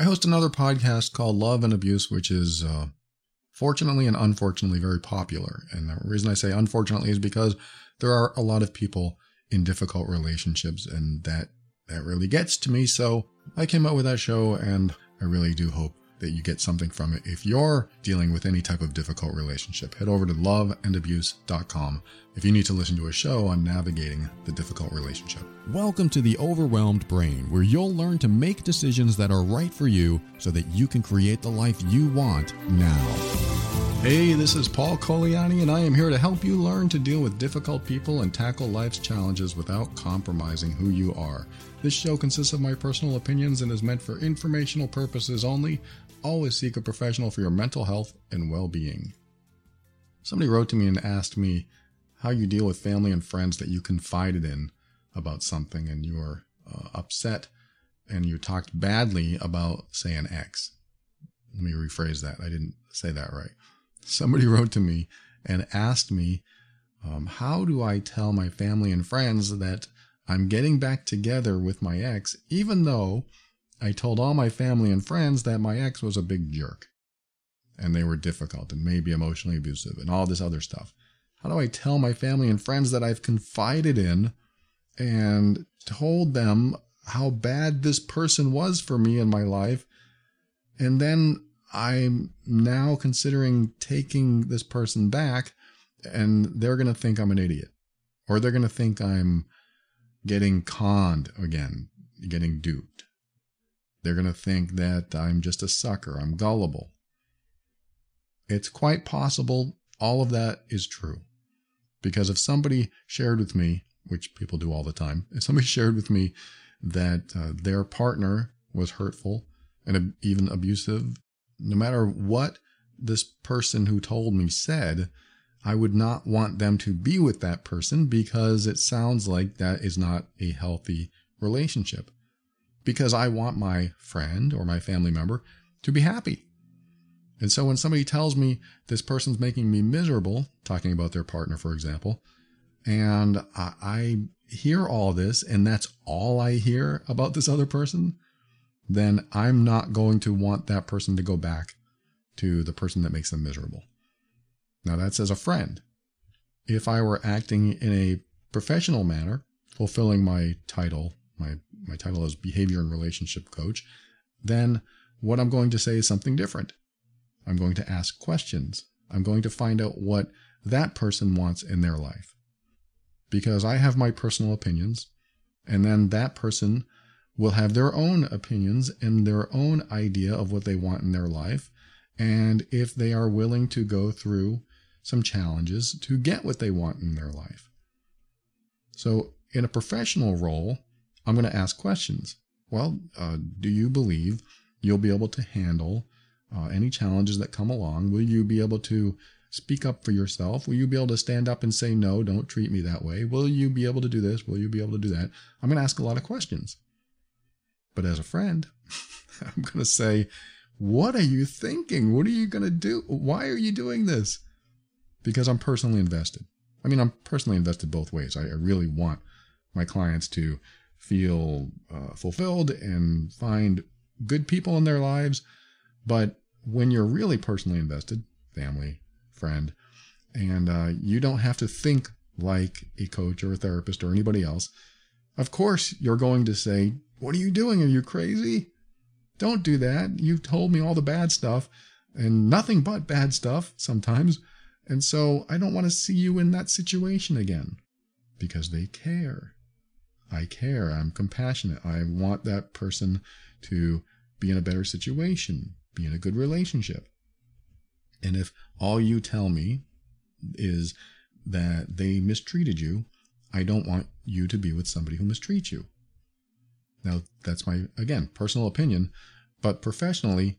I host another podcast called Love and Abuse, which is uh, fortunately and unfortunately very popular. And the reason I say unfortunately is because there are a lot of people in difficult relationships, and that that really gets to me. So I came up with that show, and I really do hope that you get something from it. If you're dealing with any type of difficult relationship, head over to loveandabuse.com if you need to listen to a show on navigating the difficult relationship. Welcome to the Overwhelmed Brain, where you'll learn to make decisions that are right for you so that you can create the life you want now. Hey, this is Paul Colaianni, and I am here to help you learn to deal with difficult people and tackle life's challenges without compromising who you are. This show consists of my personal opinions and is meant for informational purposes only. Always seek a professional for your mental health and well being. Somebody wrote to me and asked me how you deal with family and friends that you confided in about something and you were uh, upset and you talked badly about, say, an ex. Let me rephrase that. I didn't say that right. Somebody wrote to me and asked me, um, How do I tell my family and friends that I'm getting back together with my ex, even though I told all my family and friends that my ex was a big jerk and they were difficult and maybe emotionally abusive and all this other stuff? How do I tell my family and friends that I've confided in and told them how bad this person was for me in my life? And then I'm now considering taking this person back and they're going to think I'm an idiot or they're going to think I'm getting conned again, getting duped. They're going to think that I'm just a sucker, I'm gullible. It's quite possible all of that is true. Because if somebody shared with me, which people do all the time, if somebody shared with me that uh, their partner was hurtful and even abusive, no matter what this person who told me said, I would not want them to be with that person because it sounds like that is not a healthy relationship. Because I want my friend or my family member to be happy. And so when somebody tells me this person's making me miserable, talking about their partner, for example, and I, hear all this and that's all I hear about this other person, then I'm not going to want that person to go back to the person that makes them miserable. Now, that's as a friend. If I were acting in a professional manner, fulfilling my title, my, my title is behavior and relationship coach, then what I'm going to say is something different. I'm going to ask questions. I'm going to find out what that person wants in their life. Because I have my personal opinions, and then that person will have their own opinions and their own idea of what they want in their life. And if they are willing to go through some challenges to get what they want in their life. So, in a professional role, I'm going to ask questions. Well, uh, do you believe you'll be able to handle uh, any challenges that come along? Will you be able to speak up for yourself? Will you be able to stand up and say, no, don't treat me that way? Will you be able to do this? Will you be able to do that? I'm going to ask a lot of questions. But as a friend, I'm going to say, what are you thinking? What are you going to do? Why are you doing this? because I'm personally invested. I mean, I'm personally invested both ways. I, I really want my clients to feel uh, fulfilled and find good people in their lives. But when you're really personally invested, family, friend, and uh, you don't have to think like a coach or a therapist or anybody else, of course you're going to say, What are you doing? Are you crazy? Don't do that. You've told me all the bad stuff and nothing but bad stuff sometimes. And so I don't want to see you in that situation again because they care. I care. I'm compassionate. I want that person to be in a better situation, be in a good relationship. And if all you tell me is that they mistreated you, I don't want you to be with somebody who mistreats you. Now, that's my, again, personal opinion, But professionally,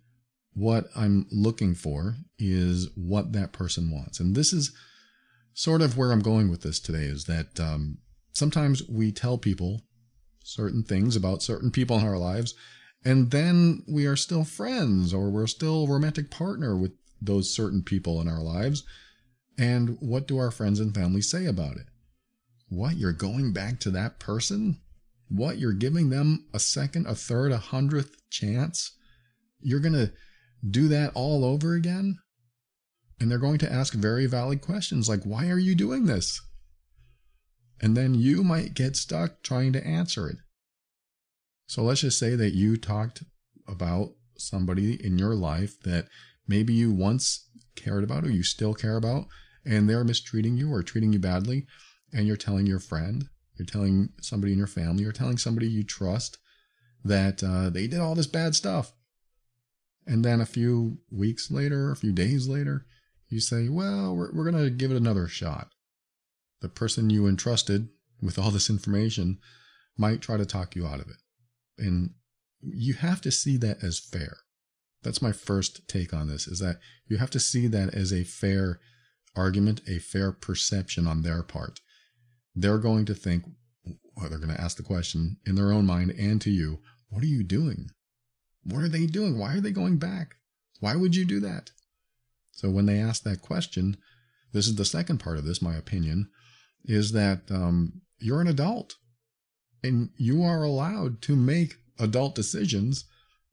what I'm looking for is what that person wants. And this is sort of where I'm going with this today is that um, sometimes we tell people certain things about certain people in our lives, and then we are still friends or we're still romantic partner with those certain people in our lives. And what do our friends and family say about it? What, you're going back to that person? What, you're giving them a second, a third, a hundredth chance? You're going to do that all over again? And they're going to ask very valid questions like, why are you doing this? And then you might get stuck trying to answer it. So let's just say that you talked about somebody in your life that maybe you once cared about or you still care about, and they're mistreating you or treating you badly, and you're telling your friend, you're telling somebody in your family, you're telling somebody you trust that uh, they did all this bad stuff. And then a few weeks later, a few days later, you say, well, we're, we're going to give it another shot. The person you entrusted with all this information might try to talk you out of it. And you have to see that as fair. That's my first take on this is that you have to see that as a fair argument, a fair perception on their part. They're going to think, well, they're going to ask the question in their own mind and to you, what are you doing? What are they doing? Why are they going back? Why would you do that? So when they ask that question, this is the second part of this, my opinion, is that um, you're an adult and you are allowed to make adult decisions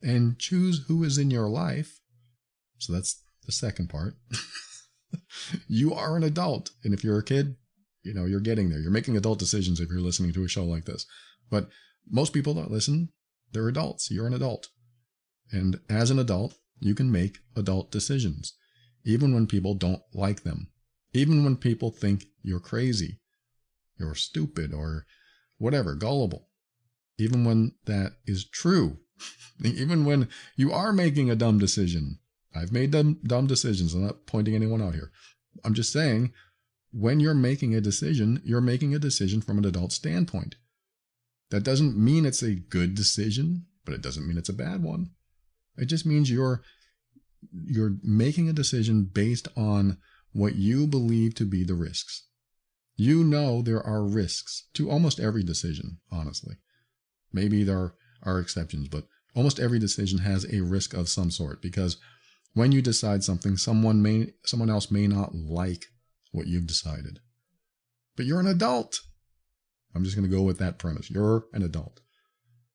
and choose who is in your life. So that's the second part. you are an adult. And if you're a kid, you know, you're getting there. You're making adult decisions if you're listening to a show like this. But most people that listen, they're adults. You're an adult. And as an adult, you can make adult decisions, even when people don't like them, even when people think you're crazy, you're stupid, or whatever, gullible, even when that is true, even when you are making a dumb decision. I've made dumb, dumb decisions. I'm not pointing anyone out here. I'm just saying, when you're making a decision, you're making a decision from an adult standpoint. That doesn't mean it's a good decision, but it doesn't mean it's a bad one. It just means you're you're making a decision based on what you believe to be the risks. You know there are risks to almost every decision, honestly. Maybe there are exceptions, but almost every decision has a risk of some sort because when you decide something, someone may someone else may not like what you've decided. But you're an adult. I'm just going to go with that premise. You're an adult.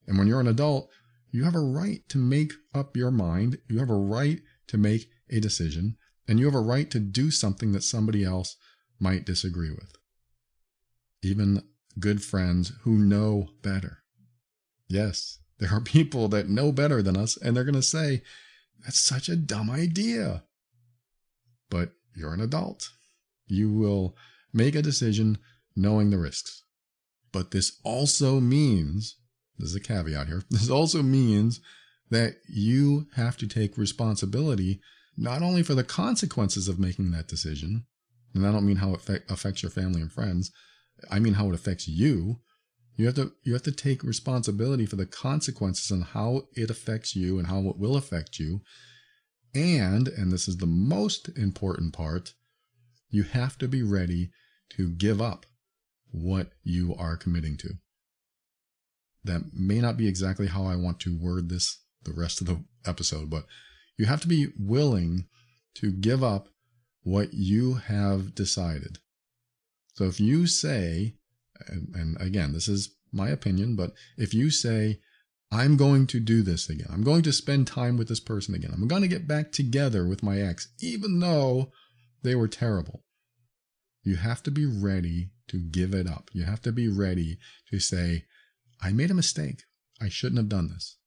And when you're an adult, you have a right to make up your mind. You have a right to make a decision, and you have a right to do something that somebody else might disagree with. Even good friends who know better. Yes, there are people that know better than us, and they're going to say, That's such a dumb idea. But you're an adult. You will make a decision knowing the risks. But this also means there's a caveat here. This also means that you have to take responsibility not only for the consequences of making that decision, and I don't mean how it affects your family and friends, I mean how it affects you. You have to you have to take responsibility for the consequences and how it affects you and how it will affect you. And, and this is the most important part, you have to be ready to give up what you are committing to that may not be exactly how I want to word this the rest of the episode, but you have to be willing to give up what you have decided. So if you say, and, again, this is my opinion, but if you say, I'm going to do this again, I'm going to spend time with this person again, I'm going to get back together with my ex, even though they were terrible, you have to be ready to give it up. You have to be ready to say, I made a mistake. I shouldn't have done this.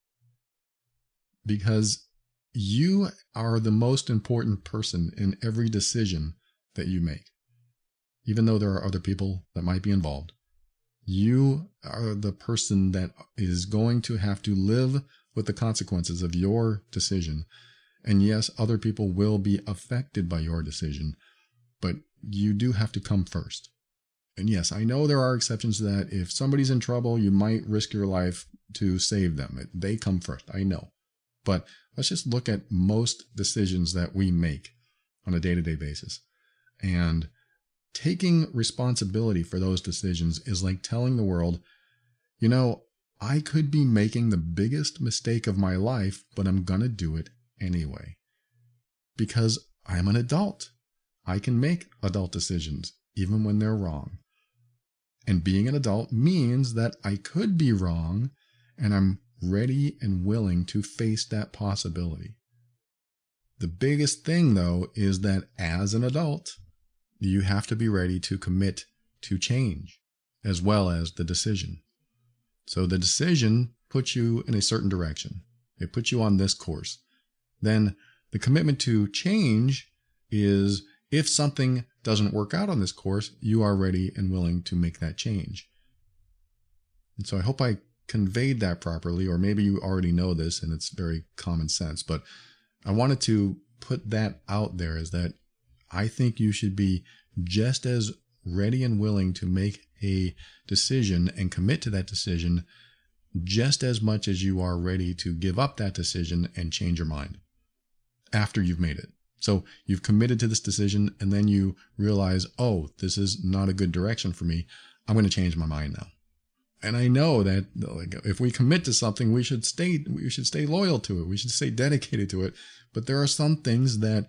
Because you are the most important person in every decision that you make. Even though there are other people that might be involved, you are the person that is going to have to live with the consequences of your decision. And yes, other people will be affected by your decision, but you do have to come first. And yes, I know there are exceptions that. If somebody's in trouble, you might risk your life to save them. They come first. I know. But let's just look at most decisions that we make on a day to day basis. And taking responsibility for those decisions is like telling the world, you know, I could be making the biggest mistake of my life, but I'm going to do it anyway. Because I'm an adult. I can make adult decisions, even when they're wrong. And being an adult means that I could be wrong, and I'm ready and willing to face that possibility. The biggest thing, though, is that as an adult, you have to be ready to commit to change as well as the decision. So the decision puts you in a certain direction, it puts you on this course. Then the commitment to change is if something doesn't work out on this course, you are ready and willing to make that change. And so I hope I conveyed that properly, or maybe you already know this and it's very common sense, but I wanted to put that out there is that I think you should be just as ready and willing to make a decision and commit to that decision just as much as you are ready to give up that decision and change your mind after you've made it. So you've committed to this decision and then you realize, oh, this is not a good direction for me. I'm going to change my mind now. And I know that like, if we commit to something, we should stay, we should stay loyal to it. We should stay dedicated to it. But there are some things that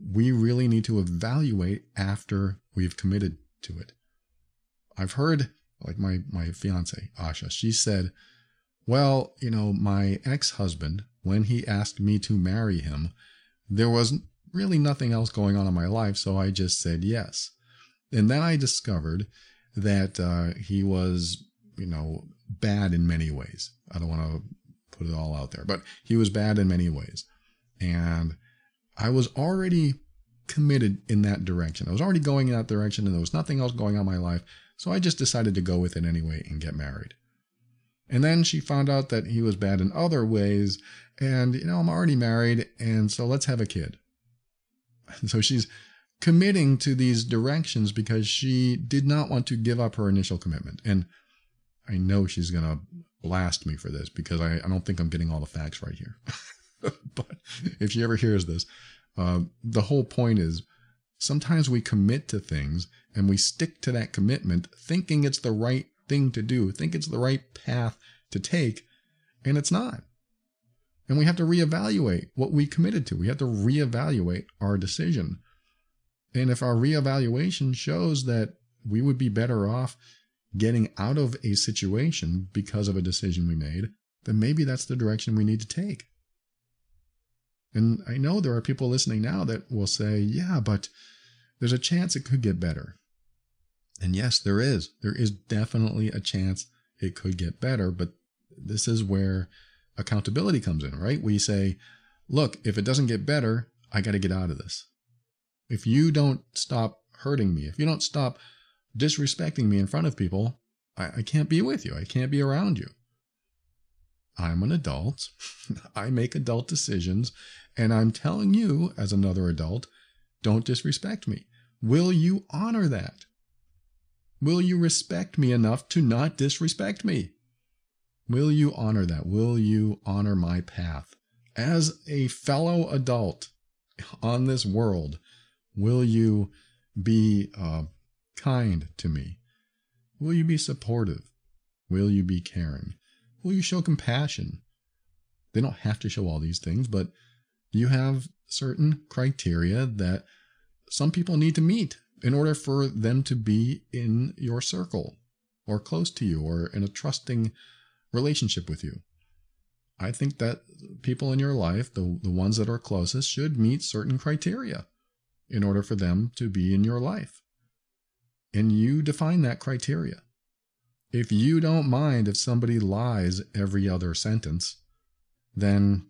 we really need to evaluate after we've committed to it. I've heard, like my, my fiance, Asha, she said, well, you know, my ex-husband, when he asked me to marry him, there was really nothing else going on in my life, so I just said yes. And then I discovered that uh, he was, you know, bad in many ways. I don't want to put it all out there, but he was bad in many ways. And I was already committed in that direction. I was already going in that direction and there was nothing else going on in my life. So I just decided to go with it anyway and get married. And then she found out that he was bad in other ways. And, you know, I'm already married. And so let's have a kid. so she's committing to these directions because she did not want to give up her initial commitment. And I know she's to blast me for this because I, I don't think I'm getting all the facts right here. but if she ever hears this, uh, the whole point is sometimes we commit to things and we stick to that commitment thinking it's the right thing to do, think it's the right path to take, and it's not. And we have to reevaluate what we committed to. We have to reevaluate our decision. And if our reevaluation shows that we would be better off getting out of a situation because of a decision we made, then maybe that's the direction we need to take. And I know there are people listening now that will say, yeah, but there's a chance it could get better. And yes, there is. There is definitely a chance it could get better, but this is where accountability comes in, right? We say, look, if it doesn't get better, I got to get out of this. If you don't stop hurting me, if you don't stop disrespecting me in front of people, I, I can't be with you. I can't be around you. I'm an adult. I make adult decisions. And I'm telling you, as another adult, don't disrespect me. Will you honor that? Will you respect me enough to not disrespect me? Will you honor that? Will you honor my path? As a fellow adult on this world, will you be uh, kind to me? Will you be supportive? Will you be caring? Will you show compassion? They don't have to show all these things, but you have certain criteria that some people need to meet in order for them to be in your circle or close to you or in a trusting relationship with you. I think that people in your life, the, the ones that are closest, should meet certain criteria in order for them to be in your life. And you define that criteria. If you don't mind if somebody lies every other sentence, then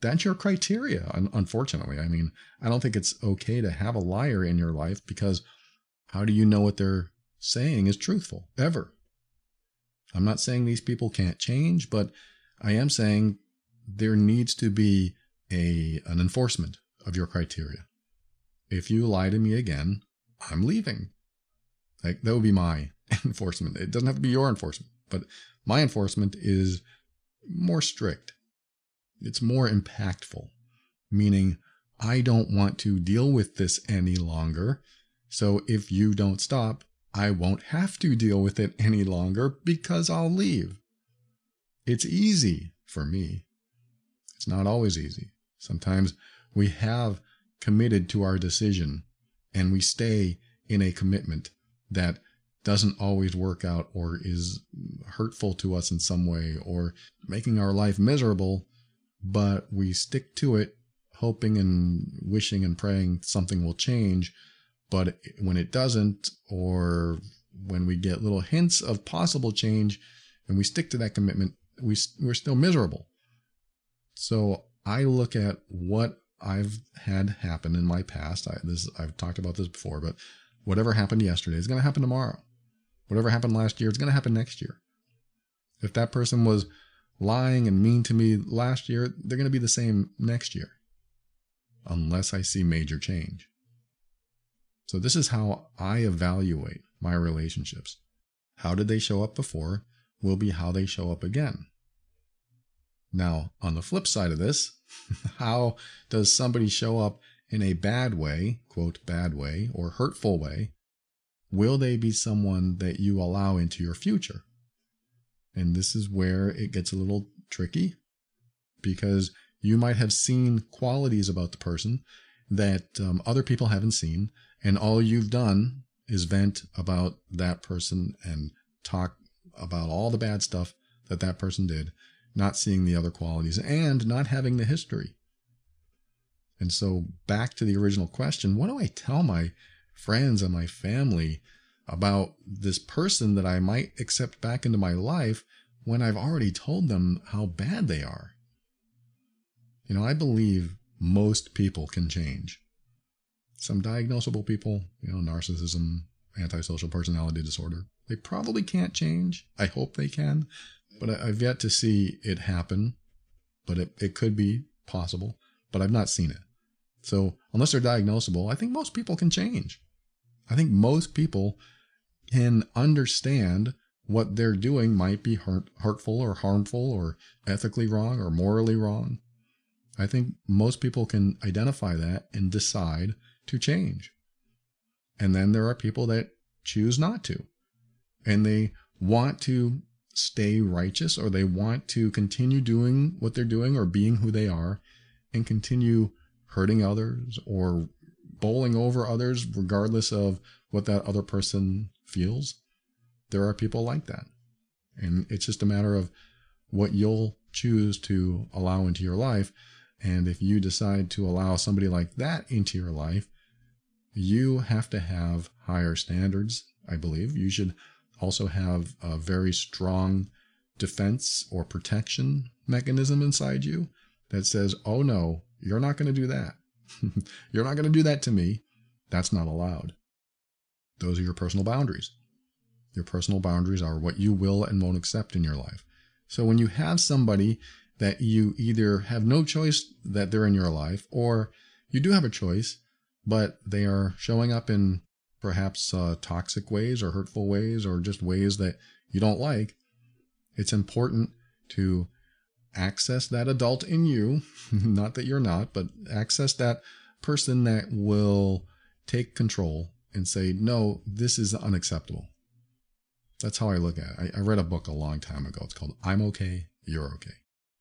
that's your criteria, unfortunately. I mean, I don't think it's okay to have a liar in your life because how do you know what they're saying is truthful ever? I'm not saying these people can't change, but I am saying there needs to be a an enforcement of your criteria. If you lie to me again, I'm leaving. Like that would be my enforcement. It doesn't have to be your enforcement, but my enforcement is more strict. it's more impactful, meaning I don't want to deal with this any longer. So if you don't stop, I won't have to deal with it any longer because I'll leave. It's easy for me. It's not always easy. Sometimes we have committed to our decision and we stay in a commitment that doesn't always work out or is hurtful to us in some way or making our life miserable, but we stick to it, hoping and wishing and praying something will change. But when it doesn't, or when we get little hints of possible change and we stick to that commitment, we, we're still miserable. So I look at what I've had happen in my past. I, this, I've talked about this before, but whatever happened yesterday is going to happen tomorrow. Whatever happened last year, is going to happen next year. If that person was lying and mean to me last year, they're going to be the same next year, unless I see major change. So, this is how I evaluate my relationships. How did they show up before will be how they show up again. Now, on the flip side of this, how does somebody show up in a bad way, quote, bad way, or hurtful way? Will they be someone that you allow into your future? And this is where it gets a little tricky because you might have seen qualities about the person that um, other people haven't seen, and all you've done is vent about that person and talk about all the bad stuff that that person did not seeing the other qualities, and not having the history. And so, back to the original question what do I tell my friends and my family about this person that I might accept back into my life when I've already told them how bad they are? You know, I believe most people can change. Some diagnosable people, you know, narcissism, antisocial personality disorder, they probably can't change. I hope they can, but I've yet to see it happen. But it, it could be possible, but I've not seen it. So unless they're diagnosable, I think most people can change. I think most people can understand what they're doing might be hurt, hurtful or harmful or ethically wrong or morally wrong. I think most people can identify that and decide to change. And then there are people that choose not to. And they want to stay righteous or they want to continue doing what they're doing or being who they are and continue hurting others or bowling over others regardless of what that other person feels. There are people like that. And it's just a matter of what you'll choose to allow into your life. And if you decide to allow somebody like that into your life, you have to have higher standards, I believe. You should also have a very strong defense or protection mechanism inside you that says, oh no, you're not going to do that. you're not going to do that to me. That's not allowed. Those are your personal boundaries. Your personal boundaries are what you will and won't accept in your life. So when you have somebody that you either have no choice that they're in your life or you do have a choice, but they are showing up in perhaps uh, toxic ways or hurtful ways or just ways that you don't like, it's important to access that adult in you, not that you're not, but access that person that will take control and say, no, this is unacceptable. That's how I look at it. I, I read a book a long time ago. It's called I'm Okay, You're Okay.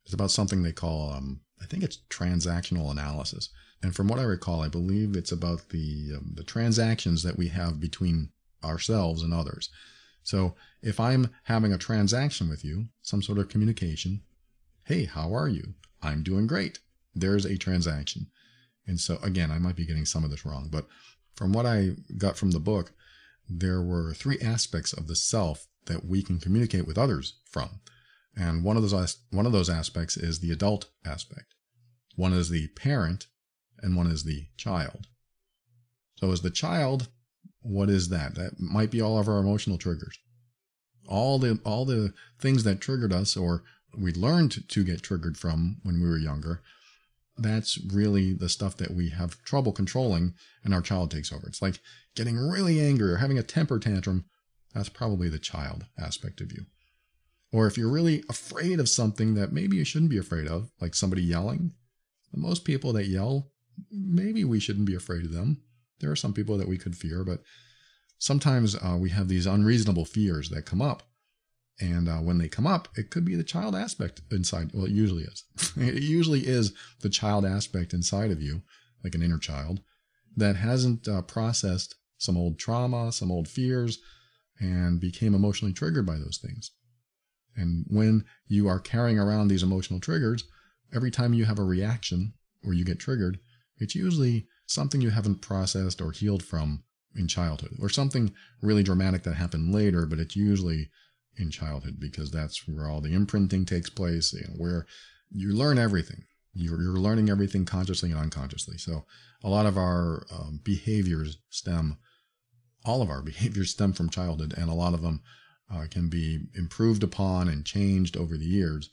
It's about something they call, um, I think it's transactional analysis. And from what I recall, I believe it's about the um, the transactions that we have between ourselves and others. So if I'm having a transaction with you, some sort of communication, hey, how are you? I'm doing great. There's a transaction. And so again, I might be getting some of this wrong, but from what I got from the book, there were three aspects of the self that we can communicate with others from. And one of those one of those aspects is the adult aspect. One is the parent and one is the child. So, as the child, what is that? That might be all of our emotional triggers. All the all the things that triggered us, or we learned to get triggered from when we were younger. That's really the stuff that we have trouble controlling, and our child takes over. It's like getting really angry or having a temper tantrum. That's probably the child aspect of you. Or if you're really afraid of something that maybe you shouldn't be afraid of, like somebody yelling, most people that yell, maybe we shouldn't be afraid of them. There are some people that we could fear, but sometimes uh, we have these unreasonable fears that come up. And uh, when they come up, it could be the child aspect inside. Well, it usually is. it usually is the child aspect inside of you, like an inner child, that hasn't uh, processed some old trauma, some old fears, and became emotionally triggered by those things. And when you are carrying around these emotional triggers, every time you have a reaction or you get triggered, it's usually something you haven't processed or healed from in childhood, or something really dramatic that happened later, but it's usually in childhood because that's where all the imprinting takes place, you know, where you learn everything. You're, you're learning everything consciously and unconsciously. So a lot of our um, behaviors stem, all of our behaviors stem from childhood, and a lot of them uh, can be improved upon and changed over the years.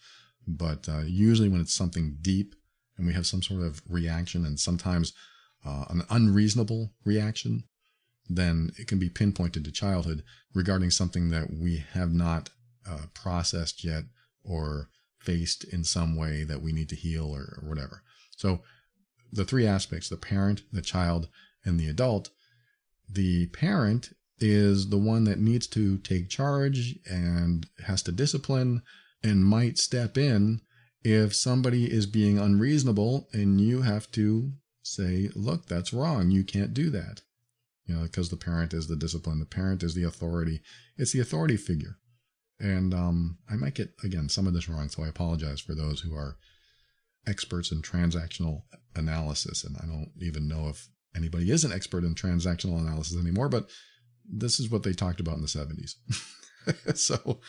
But uh, usually, when it's something deep and we have some sort of reaction, and sometimes uh, an unreasonable reaction, then it can be pinpointed to childhood regarding something that we have not uh, processed yet or faced in some way that we need to heal or, or whatever. So, the three aspects the parent, the child, and the adult. The parent is the one that needs to take charge and has to discipline and might step in if somebody is being unreasonable and you have to say, look, that's wrong. You can't do that. You know, because the parent is the discipline, the parent is the authority. It's the authority figure. And um, I might get, again, some of this wrong, so I apologize for those who are experts in transactional analysis. And I don't even know if anybody is an expert in transactional analysis anymore, but this is what they talked about in the 70s. so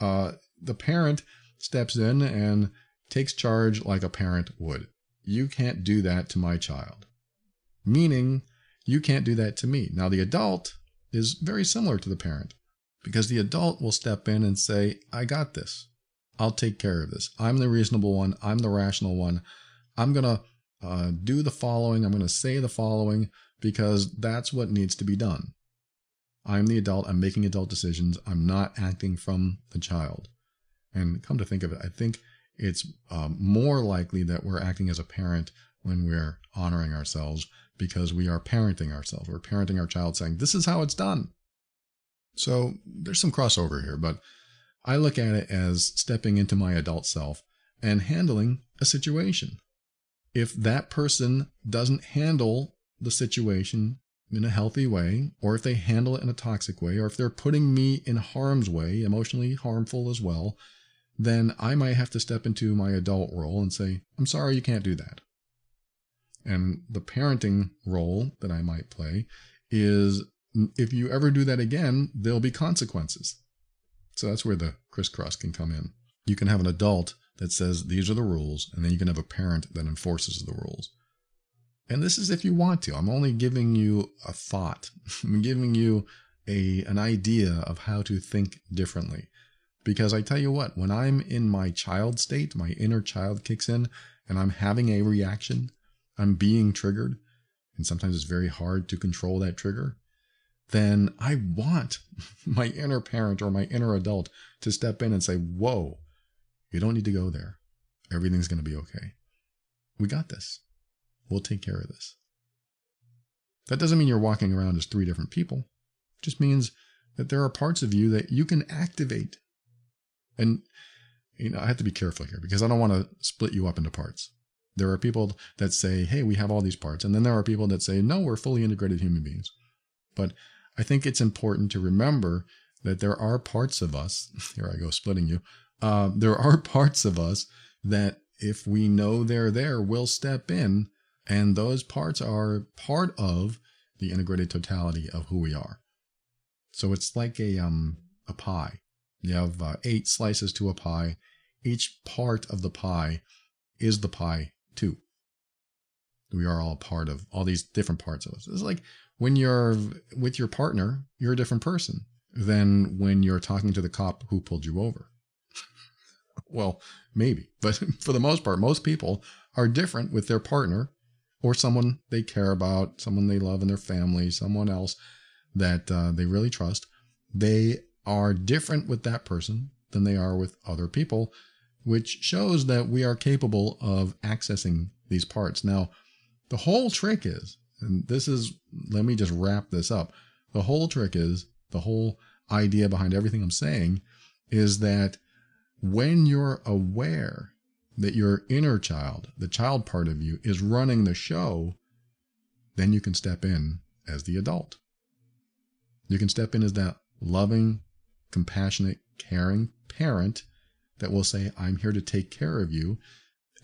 uh, the parent steps in and takes charge like a parent would. You can't do that to my child. Meaning, you can't do that to me. Now, the adult is very similar to the parent because the adult will step in and say, I got this. I'll take care of this. I'm the reasonable one. I'm the rational one. I'm going to uh, do the following. I'm going to say the following because that's what needs to be done. I'm the adult. I'm making adult decisions. I'm not acting from the child. And come to think of it, I think it's um, more likely that we're acting as a parent when we're honoring ourselves because we are parenting ourselves. We're parenting our child saying, This is how it's done. So there's some crossover here, but I look at it as stepping into my adult self and handling a situation. If that person doesn't handle the situation in a healthy way, or if they handle it in a toxic way, or if they're putting me in harm's way, emotionally harmful as well, then I might have to step into my adult role and say, I'm sorry, you can't do that. And the parenting role that I might play is if you ever do that again, there'll be consequences. So that's where the crisscross can come in. You can have an adult that says these are the rules, and then you can have a parent that enforces the rules. And this is if you want to. I'm only giving you a thought. I'm giving you a an idea of how to think differently. Because I tell you what, when I'm in my child state, my inner child kicks in and I'm having a reaction, I'm being triggered, and sometimes it's very hard to control that trigger, then I want my inner parent or my inner adult to step in and say, Whoa, you don't need to go there. Everything's going to be okay. We got this. We'll take care of this. That doesn't mean you're walking around as three different people. It just means that there are parts of you that you can activate. And you know, I have to be careful here because I don't want to split you up into parts. There are people that say, "Hey, we have all these parts," and then there are people that say, "No, we're fully integrated human beings." But I think it's important to remember that there are parts of us. Here I go splitting you. Uh, there are parts of us that, if we know they're there, will step in and those parts are part of the integrated totality of who we are. So it's like a um a pie. You have uh, eight slices to a pie. Each part of the pie is the pie too. We are all part of all these different parts of us. It's like when you're with your partner, you're a different person than when you're talking to the cop who pulled you over. well, maybe, but for the most part, most people are different with their partner or someone they care about, someone they love in their family, someone else that uh, they really trust, they are different with that person than they are with other people, which shows that we are capable of accessing these parts. Now, the whole trick is, and this is, let me just wrap this up. The whole trick is, the whole idea behind everything I'm saying is that when you're aware that your inner child, the child part of you, is running the show, then you can step in as the adult. You can step in as that loving, compassionate, caring parent that will say, I'm here to take care of you.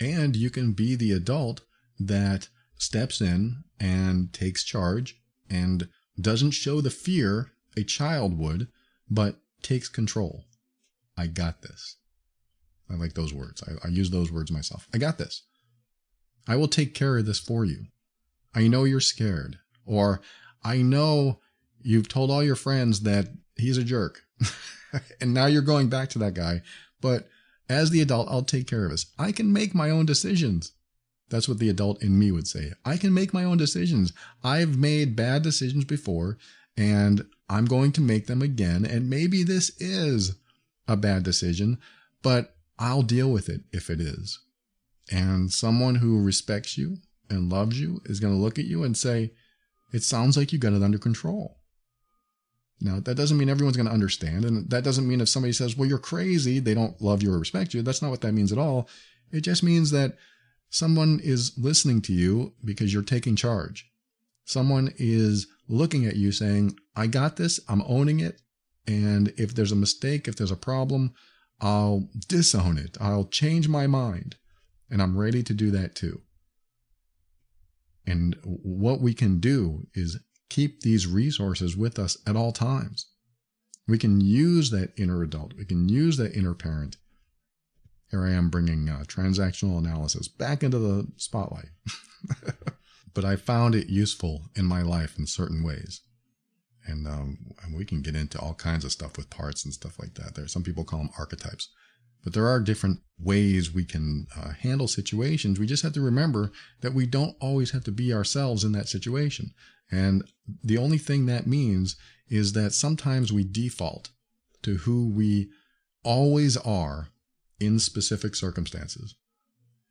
And you can be the adult that steps in and takes charge and doesn't show the fear a child would, but takes control. I got this. I like those words. I, I, use those words myself. I got this. I will take care of this for you. I know you're scared. Or I know you've told all your friends that he's a jerk. and now you're going back to that guy. But as the adult, I'll take care of this. I can make my own decisions. That's what the adult in me would say. I can make my own decisions. I've made bad decisions before and I'm going to make them again. And maybe this is a bad decision, but I'll deal with it if it is. And someone who respects you and loves you is going to look at you and say, It sounds like you got it under control. Now, that doesn't mean everyone's going to understand. And that doesn't mean if somebody says, Well, you're crazy, they don't love you or respect you. That's not what that means at all. It just means that someone is listening to you because you're taking charge. Someone is looking at you saying, I got this, I'm owning it. And if there's a mistake, if there's a problem, I'll disown it. I'll change my mind. And I'm ready to do that too. And what we can do is keep these resources with us at all times. We can use that inner adult. We can use that inner parent. Here I am bringing uh, transactional analysis back into the spotlight. but I found it useful in my life in certain ways. And, um, and we can get into all kinds of stuff with parts and stuff like that. There, some people call them archetypes, but there are different ways we can uh, handle situations. We just have to remember that we don't always have to be ourselves in that situation. And the only thing that means is that sometimes we default to who we always are in specific circumstances.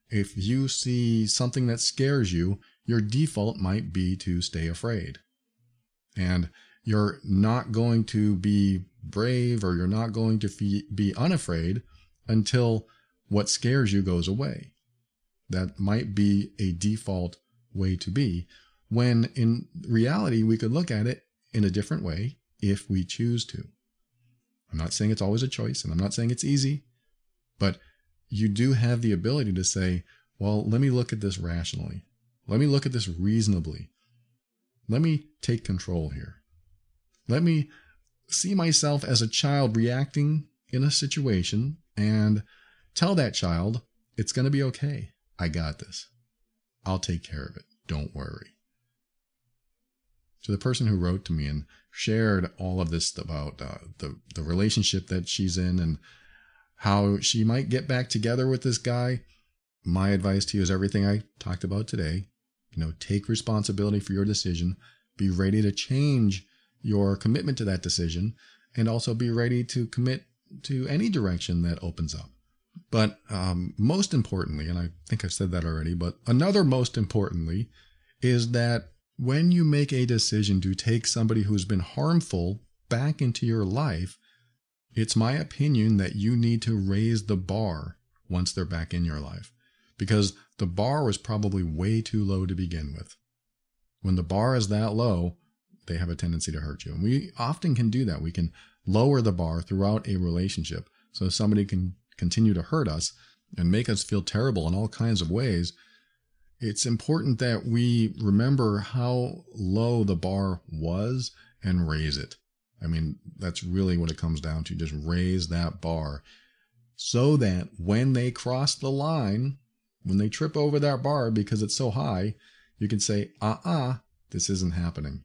If you see something that scares you, your default might be to stay afraid. And you're not going to be brave or you're not going to be unafraid until what scares you goes away. That might be a default way to be, when in reality, we could look at it in a different way if we choose to. I'm not saying it's always a choice, and I'm not saying it's easy, but you do have the ability to say, well, let me look at this rationally. Let me look at this reasonably. Let me take control here. Let me see myself as a child reacting in a situation and tell that child, it's going to be okay. I got this. I'll take care of it. Don't worry. To the person who wrote to me and shared all of this about uh, the, the relationship that she's in and how she might get back together with this guy, my advice to you is everything I talked about today. You know, take responsibility for your decision, be ready to change your commitment to that decision, and also be ready to commit to any direction that opens up. But um, most importantly, and I think I've said that already, but another most importantly is that when you make a decision to take somebody who's been harmful back into your life, it's my opinion that you need to raise the bar once they're back in your life because the bar was probably way too low to begin with. When the bar is that low, they have a tendency to hurt you. And we often can do that. We can lower the bar throughout a relationship so somebody can continue to hurt us and make us feel terrible in all kinds of ways. It's important that we remember how low the bar was and raise it. I mean, that's really what it comes down to. Just raise that bar so that when they cross the line, when they trip over that bar because it's so high, you can say, uh uh-uh, uh, this isn't happening.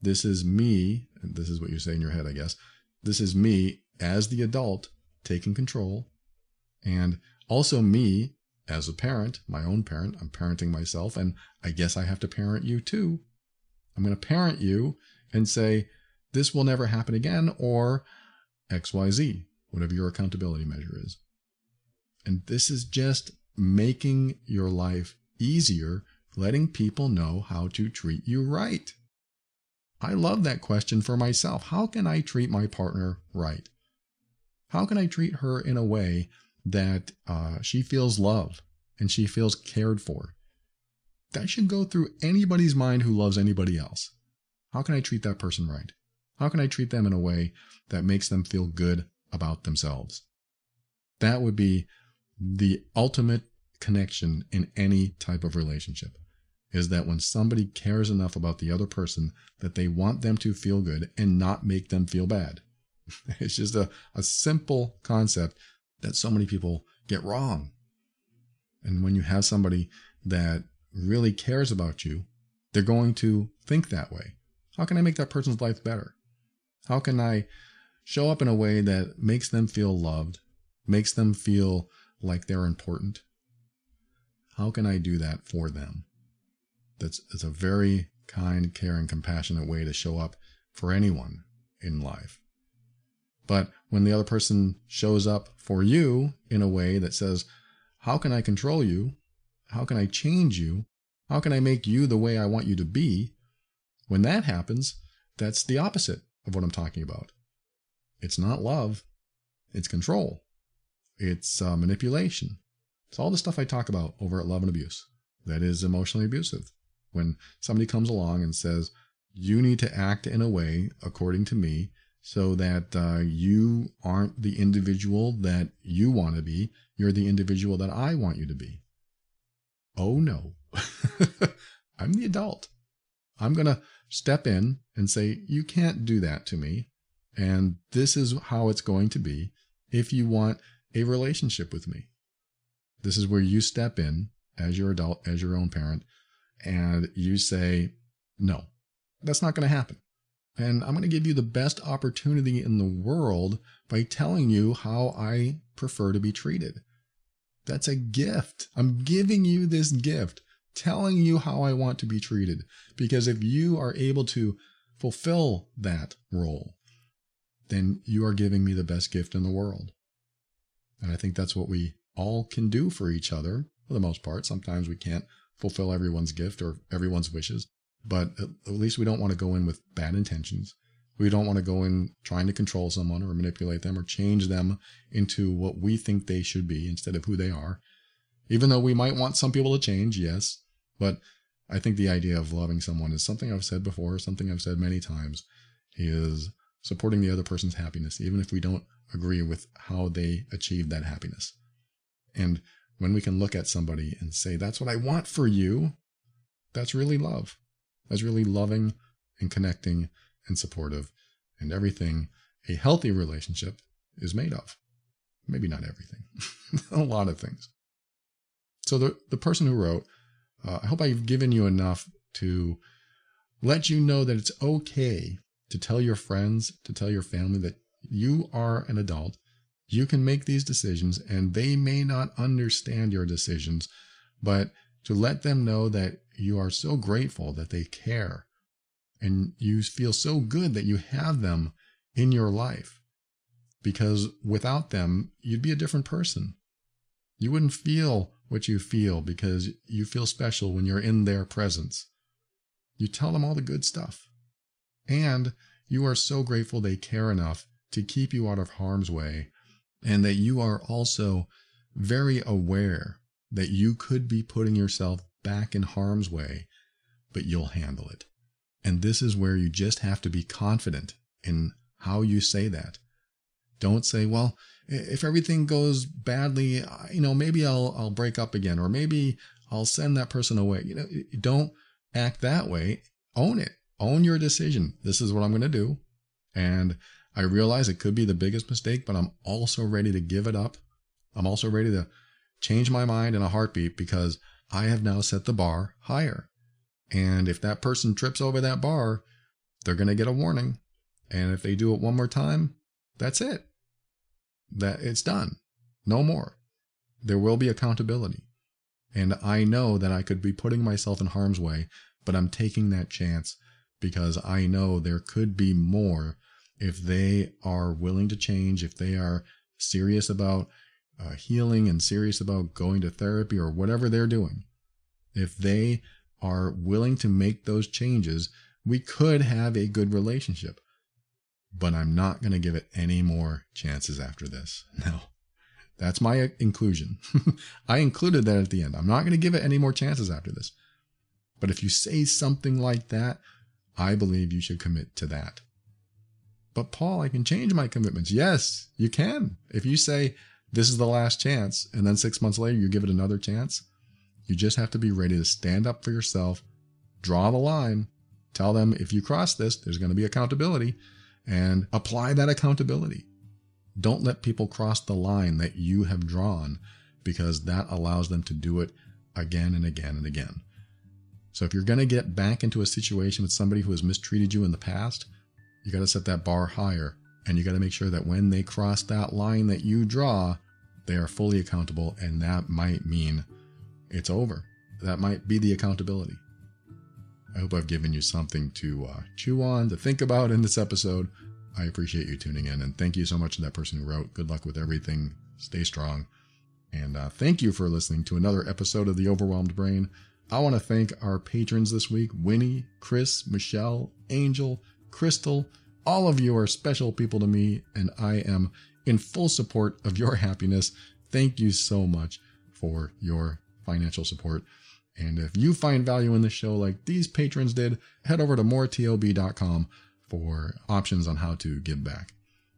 This is me, this is what you say in your head, I guess. This is me as the adult taking control, and also me as a parent, my own parent. I'm parenting myself, and I guess I have to parent you too. I'm going to parent you and say, this will never happen again, or XYZ. whatever your accountability measure is. And this is just making your life easier, letting people know how to treat you right. I love that question for myself. How can I treat my partner right? How can I treat her in a way that uh, she feels loved and she feels cared for? That should go through anybody's mind who loves anybody else. How can I treat that person right? How can I treat them in a way that makes them feel good about themselves? That would be the ultimate connection in any type of relationship is that when somebody cares enough about the other person that they want them to feel good and not make them feel bad. It's just a, a simple concept that so many people get wrong. And when you have somebody that really cares about you, they're going to think that way. How can I make that person's life better? How can I show up in a way that makes them feel loved, makes them feel like they're important? How can I do that for them? That's, a very kind, caring, compassionate way to show up for anyone in life. But when the other person shows up for you in a way that says, How can I control you? How can I change you? How can I make you the way I want you to be? When that happens, that's the opposite of what I'm talking about. It's not love, it's control, it's uh, manipulation. It's all the stuff I talk about over at Love and Abuse that is emotionally abusive. When somebody comes along and says, You need to act in a way, according to me, so that uh, you aren't the individual that you want to be. You're the individual that I want you to be. Oh no. I'm the adult. I'm going to step in and say, You can't do that to me. And this is how it's going to be if you want a relationship with me. This is where you step in as your adult, as your own parent, and you say, No, that's not going to happen. And I'm going to give you the best opportunity in the world by telling you how I prefer to be treated. That's a gift. I'm giving you this gift telling you how I want to be treated. Because if you are able to fulfill that role, then you are giving me the best gift in the world. And I think that's what we all can do for each other for the most part. Sometimes we can't fulfill everyone's gift or everyone's wishes, but at least we don't want to go in with bad intentions. We don't want to go in trying to control someone or manipulate them or change them into what we think they should be instead of who they are. Even though we might want some people to change, yes, but I think the idea of loving someone is something I've said before, something I've said many times, is supporting the other person's happiness, even if we don't agree with how they achieve that happiness. And when we can look at somebody and say, That's what I want for you, that's really love. That's really loving and connecting and supportive and everything a healthy relationship is made of. Maybe not everything, a lot of things. So the, the person who wrote uh, I hope I've given you enough to let you know that it's okay to tell your friends, to tell your family that you are an adult. You can make these decisions and they may not understand your decisions, but to let them know that you are so grateful that they care and you feel so good that you have them in your life because without them, you'd be a different person. You wouldn't feel what you feel because you feel special when you're in their presence. You tell them all the good stuff. And you are so grateful they care enough to keep you out of harm's way, and that you are also very aware that you could be putting yourself back in harm's way, but you'll handle it. And this is where you just have to be confident in how you say that. Don't say, well, if everything goes badly, you know, maybe I'll I'll break up again, or maybe I'll send that person away. You know, don't act that way. Own it. Own your decision. This is what I'm going to do, and I realize it could be the biggest mistake, but I'm also ready to give it up. I'm also ready to change my mind in a heartbeat because I have now set the bar higher. And if that person trips over that bar, they're going to get a warning. And if they do it one more time, that's it that it's done. No more. There will be accountability. And I know that I could be putting myself in harm's way, but I'm taking that chance because I know there could be more if they are willing to change, if they are serious about uh, healing and serious about going to therapy or whatever they're doing, if they are willing to make those changes, we could have a good relationship. But I'm not going to give it any more chances after this. No. That's my inclusion. I included that at the end. I'm not going to give it any more chances after this. But if you say something like that, I believe you should commit to that. But Paul, I can change my commitments. Yes, you can. If you say, this is the last chance, and then six months later you give it another chance, you just have to be ready to stand up for yourself, draw the line, tell them if you cross this, there's going to be accountability, and apply that accountability. Don't let people cross the line that you have drawn because that allows them to do it again and again and again. So if you're going to get back into a situation with somebody who has mistreated you in the past, you got to set that bar higher and you got to make sure that when they cross that line that you draw, they are fully accountable and that might mean it's over. That might be the accountability. I hope I've given you something to uh, chew on, to think about in this episode. I appreciate you tuning in and thank you so much to that person who wrote. Good luck with everything. Stay strong. And uh, thank you for listening to another episode of The Overwhelmed Brain. I want to thank our patrons this week Winnie, Chris, Michelle, Angel, Crystal. All of you are special people to me, and I am in full support of your happiness. Thank you so much for your financial support. And if you find value in this show like these patrons did, head over to moretob.com for options on how to give back.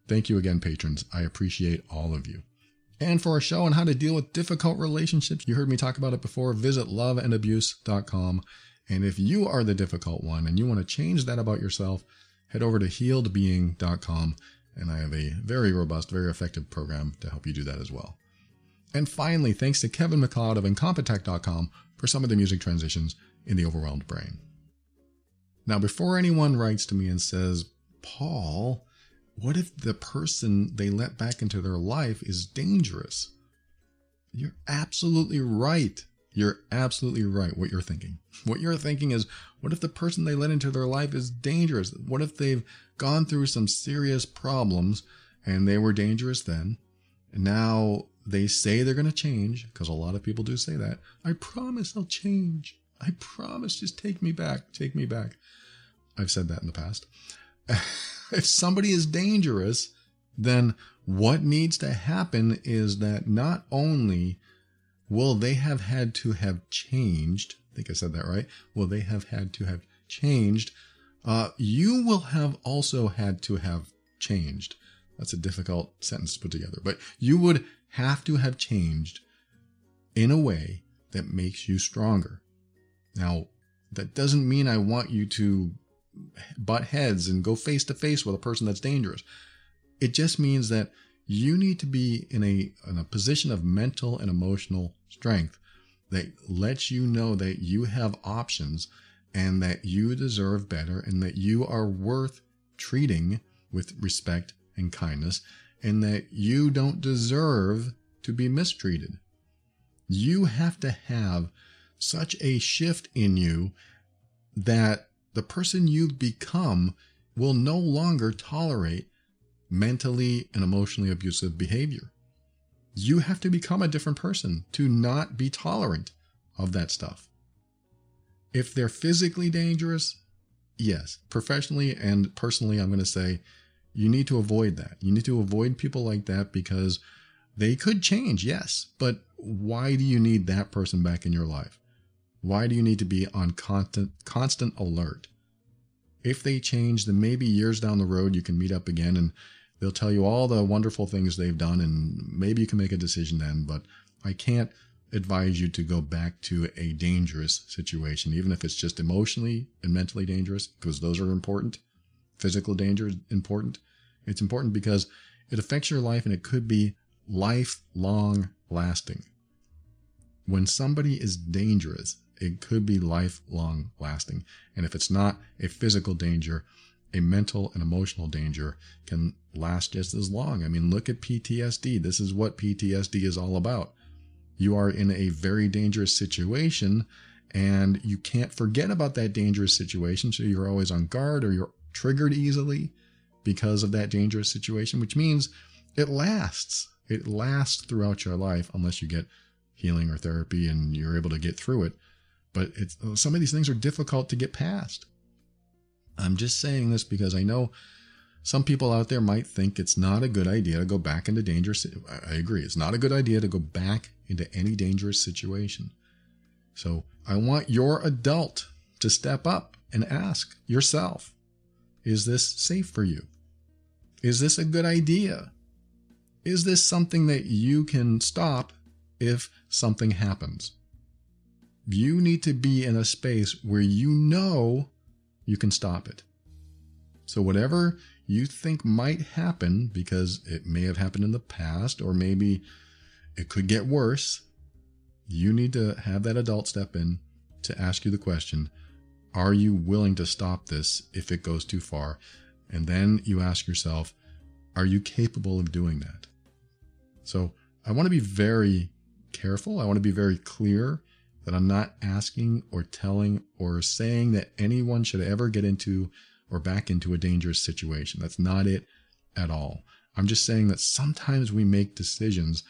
Thank you again, patrons. I appreciate all of you. And for a show on how to deal with difficult relationships, you heard me talk about it before, visit loveandabuse.com. And if you are the difficult one and you want to change that about yourself, head over to healedbeing.com. And I have a very robust, very effective program to help you do that as well. And finally, thanks to Kevin MacLeod of Incompetech.com for some of the music transitions in The Overwhelmed Brain. Now, before anyone writes to me and says, Paul, what if the person they let back into their life is dangerous? You're absolutely right. You're absolutely right what you're thinking. What you're thinking is, what if the person they let into their life is dangerous? What if they've gone through some serious problems and they were dangerous then? And now they say they're going to change, because a lot of people do say that. I promise I'll change. I promise, just take me back. Take me back. I've said that in the past. if somebody is dangerous, then what needs to happen is that not only will they have had to have changed, I think I said that right, will they have had to have changed, uh, you will have also had to have changed. That's a difficult sentence to put together, but you would have to have changed in a way that makes you stronger. Now, that doesn't mean I want you to butt heads and go face to face with a person that's dangerous. It just means that you need to be in a, in a position of mental and emotional strength that lets you know that you have options and that you deserve better and that you are worth treating with respect and kindness and that you don't deserve to be mistreated. You have to have such a shift in you that the person you've become will no longer tolerate mentally and emotionally abusive behavior. You have to become a different person to not be tolerant of that stuff. If they're physically dangerous, yes, professionally and personally, I'm going to say you need to avoid that. You need to avoid people like that because they could change, yes, but why do you need that person back in your life? Why do you need to be on constant, constant alert? If they change, then maybe years down the road you can meet up again and they'll tell you all the wonderful things they've done and maybe you can make a decision then. But I can't advise you to go back to a dangerous situation, even if it's just emotionally and mentally dangerous, because those are important. Physical danger is important. It's important because it affects your life and it could be lifelong lasting. When somebody is dangerous, it could be lifelong lasting. And if it's not a physical danger, a mental and emotional danger can last just as long. I mean, look at PTSD. This is what PTSD is all about. You are in a very dangerous situation and you can't forget about that dangerous situation. So you're always on guard or you're triggered easily because of that dangerous situation, which means it lasts. It lasts throughout your life unless you get healing or therapy and you're able to get through it. But some of these things are difficult to get past. I'm just saying this because I know some people out there might think it's not a good idea to go back into dangerous. I agree. It's not a good idea to go back into any dangerous situation. So I want your adult to step up and ask yourself, is this safe for you? Is this a good idea? Is this something that you can stop if something happens? You need to be in a space where you know you can stop it. So, whatever you think might happen, because it may have happened in the past, or maybe it could get worse, you need to have that adult step in to ask you the question Are you willing to stop this if it goes too far? And then you ask yourself, Are you capable of doing that? So, I want to be very careful. I want to be very clear that I'm not asking or telling or saying that anyone should ever get into or back into a dangerous situation. That's not it at all. I'm just saying that sometimes we make decisions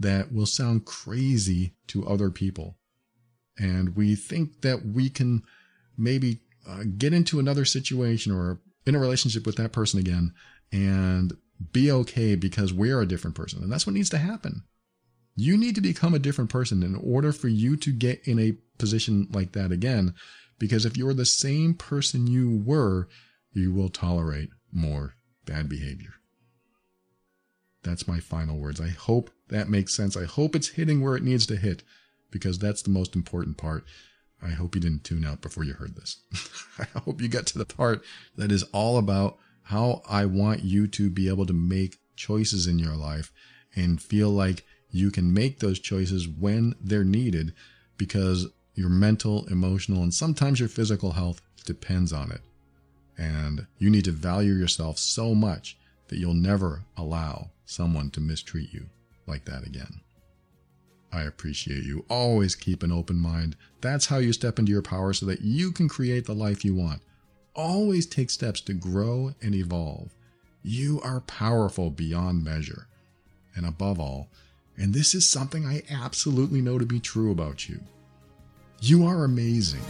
that will sound crazy to other people. And we think that we can maybe uh, get into another situation or in a relationship with that person again and be okay because we're a different person. And that's what needs to happen. You need to become a different person in order for you to get in a position like that again. Because if you're the same person you were, you will tolerate more bad behavior. That's my final words. I hope that makes sense. I hope it's hitting where it needs to hit because that's the most important part. I hope you didn't tune out before you heard this. I hope you got to the part that is all about how I want you to be able to make choices in your life and feel like you can make those choices when they're needed because your mental, emotional, and sometimes your physical health depends on it. And you need to value yourself so much that you'll never allow someone to mistreat you like that again. I appreciate you. Always keep an open mind. That's how you step into your power so that you can create the life you want. Always take steps to grow and evolve. You are powerful beyond measure. And above all, and this is something I absolutely know to be true about you. You are amazing.